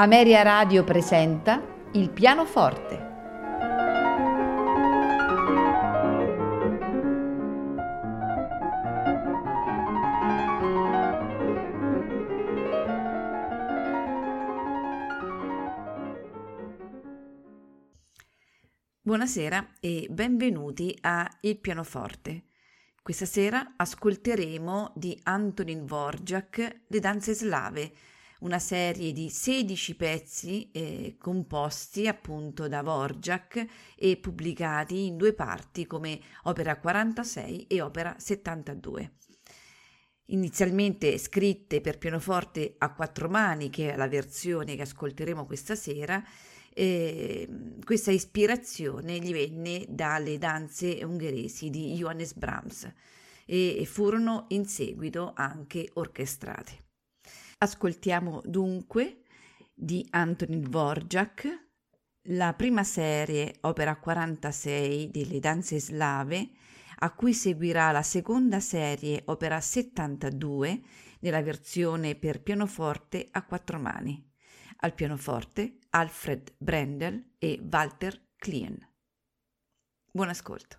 Ameria Radio presenta Il pianoforte. Buonasera e benvenuti a Il pianoforte. Questa sera ascolteremo di Antonin Dvorak Le danze slave, una serie di 16 pezzi eh, composti appunto da Vorjak e pubblicati in due parti come opera 46 e opera 72. Inizialmente scritte per pianoforte a quattro mani, che è la versione che ascolteremo questa sera, eh, questa ispirazione gli venne dalle danze ungheresi di Johannes Brahms e furono in seguito anche orchestrate. Ascoltiamo dunque di Antonin Dvorak la prima serie, opera 46 delle danze slave, a cui seguirà la seconda serie, opera 72, nella versione per pianoforte a quattro mani. Al pianoforte Alfred Brendel e Walter Klien. Buon ascolto.